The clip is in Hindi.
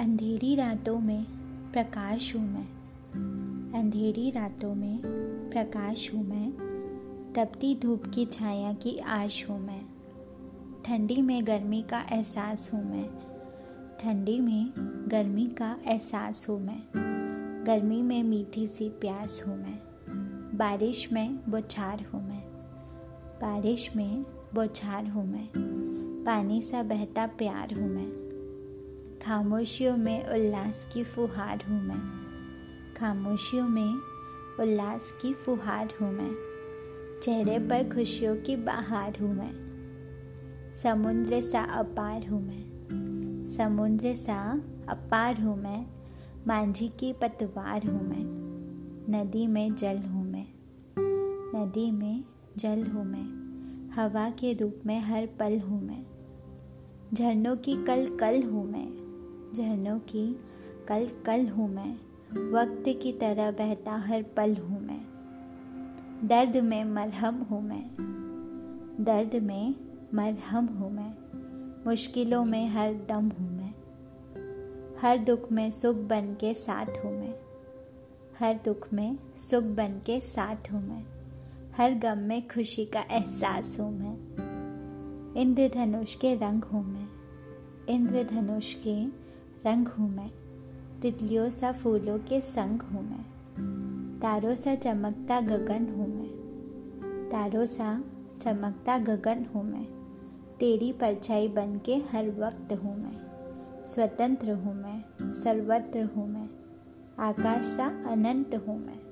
अंधेरी रातों में प्रकाश हूँ मैं। अंधेरी रातों में प्रकाश हूँ मैं। तपती धूप की छाया की आश हूँ मैं। ठंडी में गर्मी का एहसास हूँ मैं। ठंडी में गर्मी का एहसास हूँ मैं। गर्मी में मीठी सी प्यास हूँ मैं। बारिश में बौछार हूँ मैं। बारिश में बौछार हूँ मैं। पानी सा बहता प्यार हूँ मैं। खामोशियों में उल्लास की फुहार हूँ मैं खामोशियों में उल्लास की फुहार हूँ मैं चेहरे पर खुशियों की बहार हूँ मैं समुद्र सा अपार हूँ मैं समुद्र सा अपार हूँ मैं मांझी की पतवार हूँ मैं नदी में जल हूँ मैं नदी में जल हूँ मैं हवा के रूप में हर पल हूँ मैं झरनों की कल कल हूँ मैं झरनों की कल कल हूँ मैं, वक्त की तरह बहता हर पल हूँ मैं। दर्द में मरहम हूँ मैं, दर्द में मरहम हूँ मैं, मुश्किलों में हर दम हूँ मैं, हर दुख में सुख बन के साथ हूँ मैं, हर दुख में सुख बन के साथ हूँ मैं, हर गम में खुशी का एहसास हूँ मैं। इंद्रधनुष के रंग हूँ मैं, इंद्रधनुष के रंग हूँ मैं। तितलियों सा फूलों के संग हूँ मैं। तारों सा चमकता गगन हूँ मैं। तारों सा चमकता गगन हूँ मैं। तेरी परछाई बन के हर वक्त हूँ मैं। स्वतंत्र हूँ मैं, सर्वत्र हूँ मैं। आकाश सा अनंत हूँ मैं।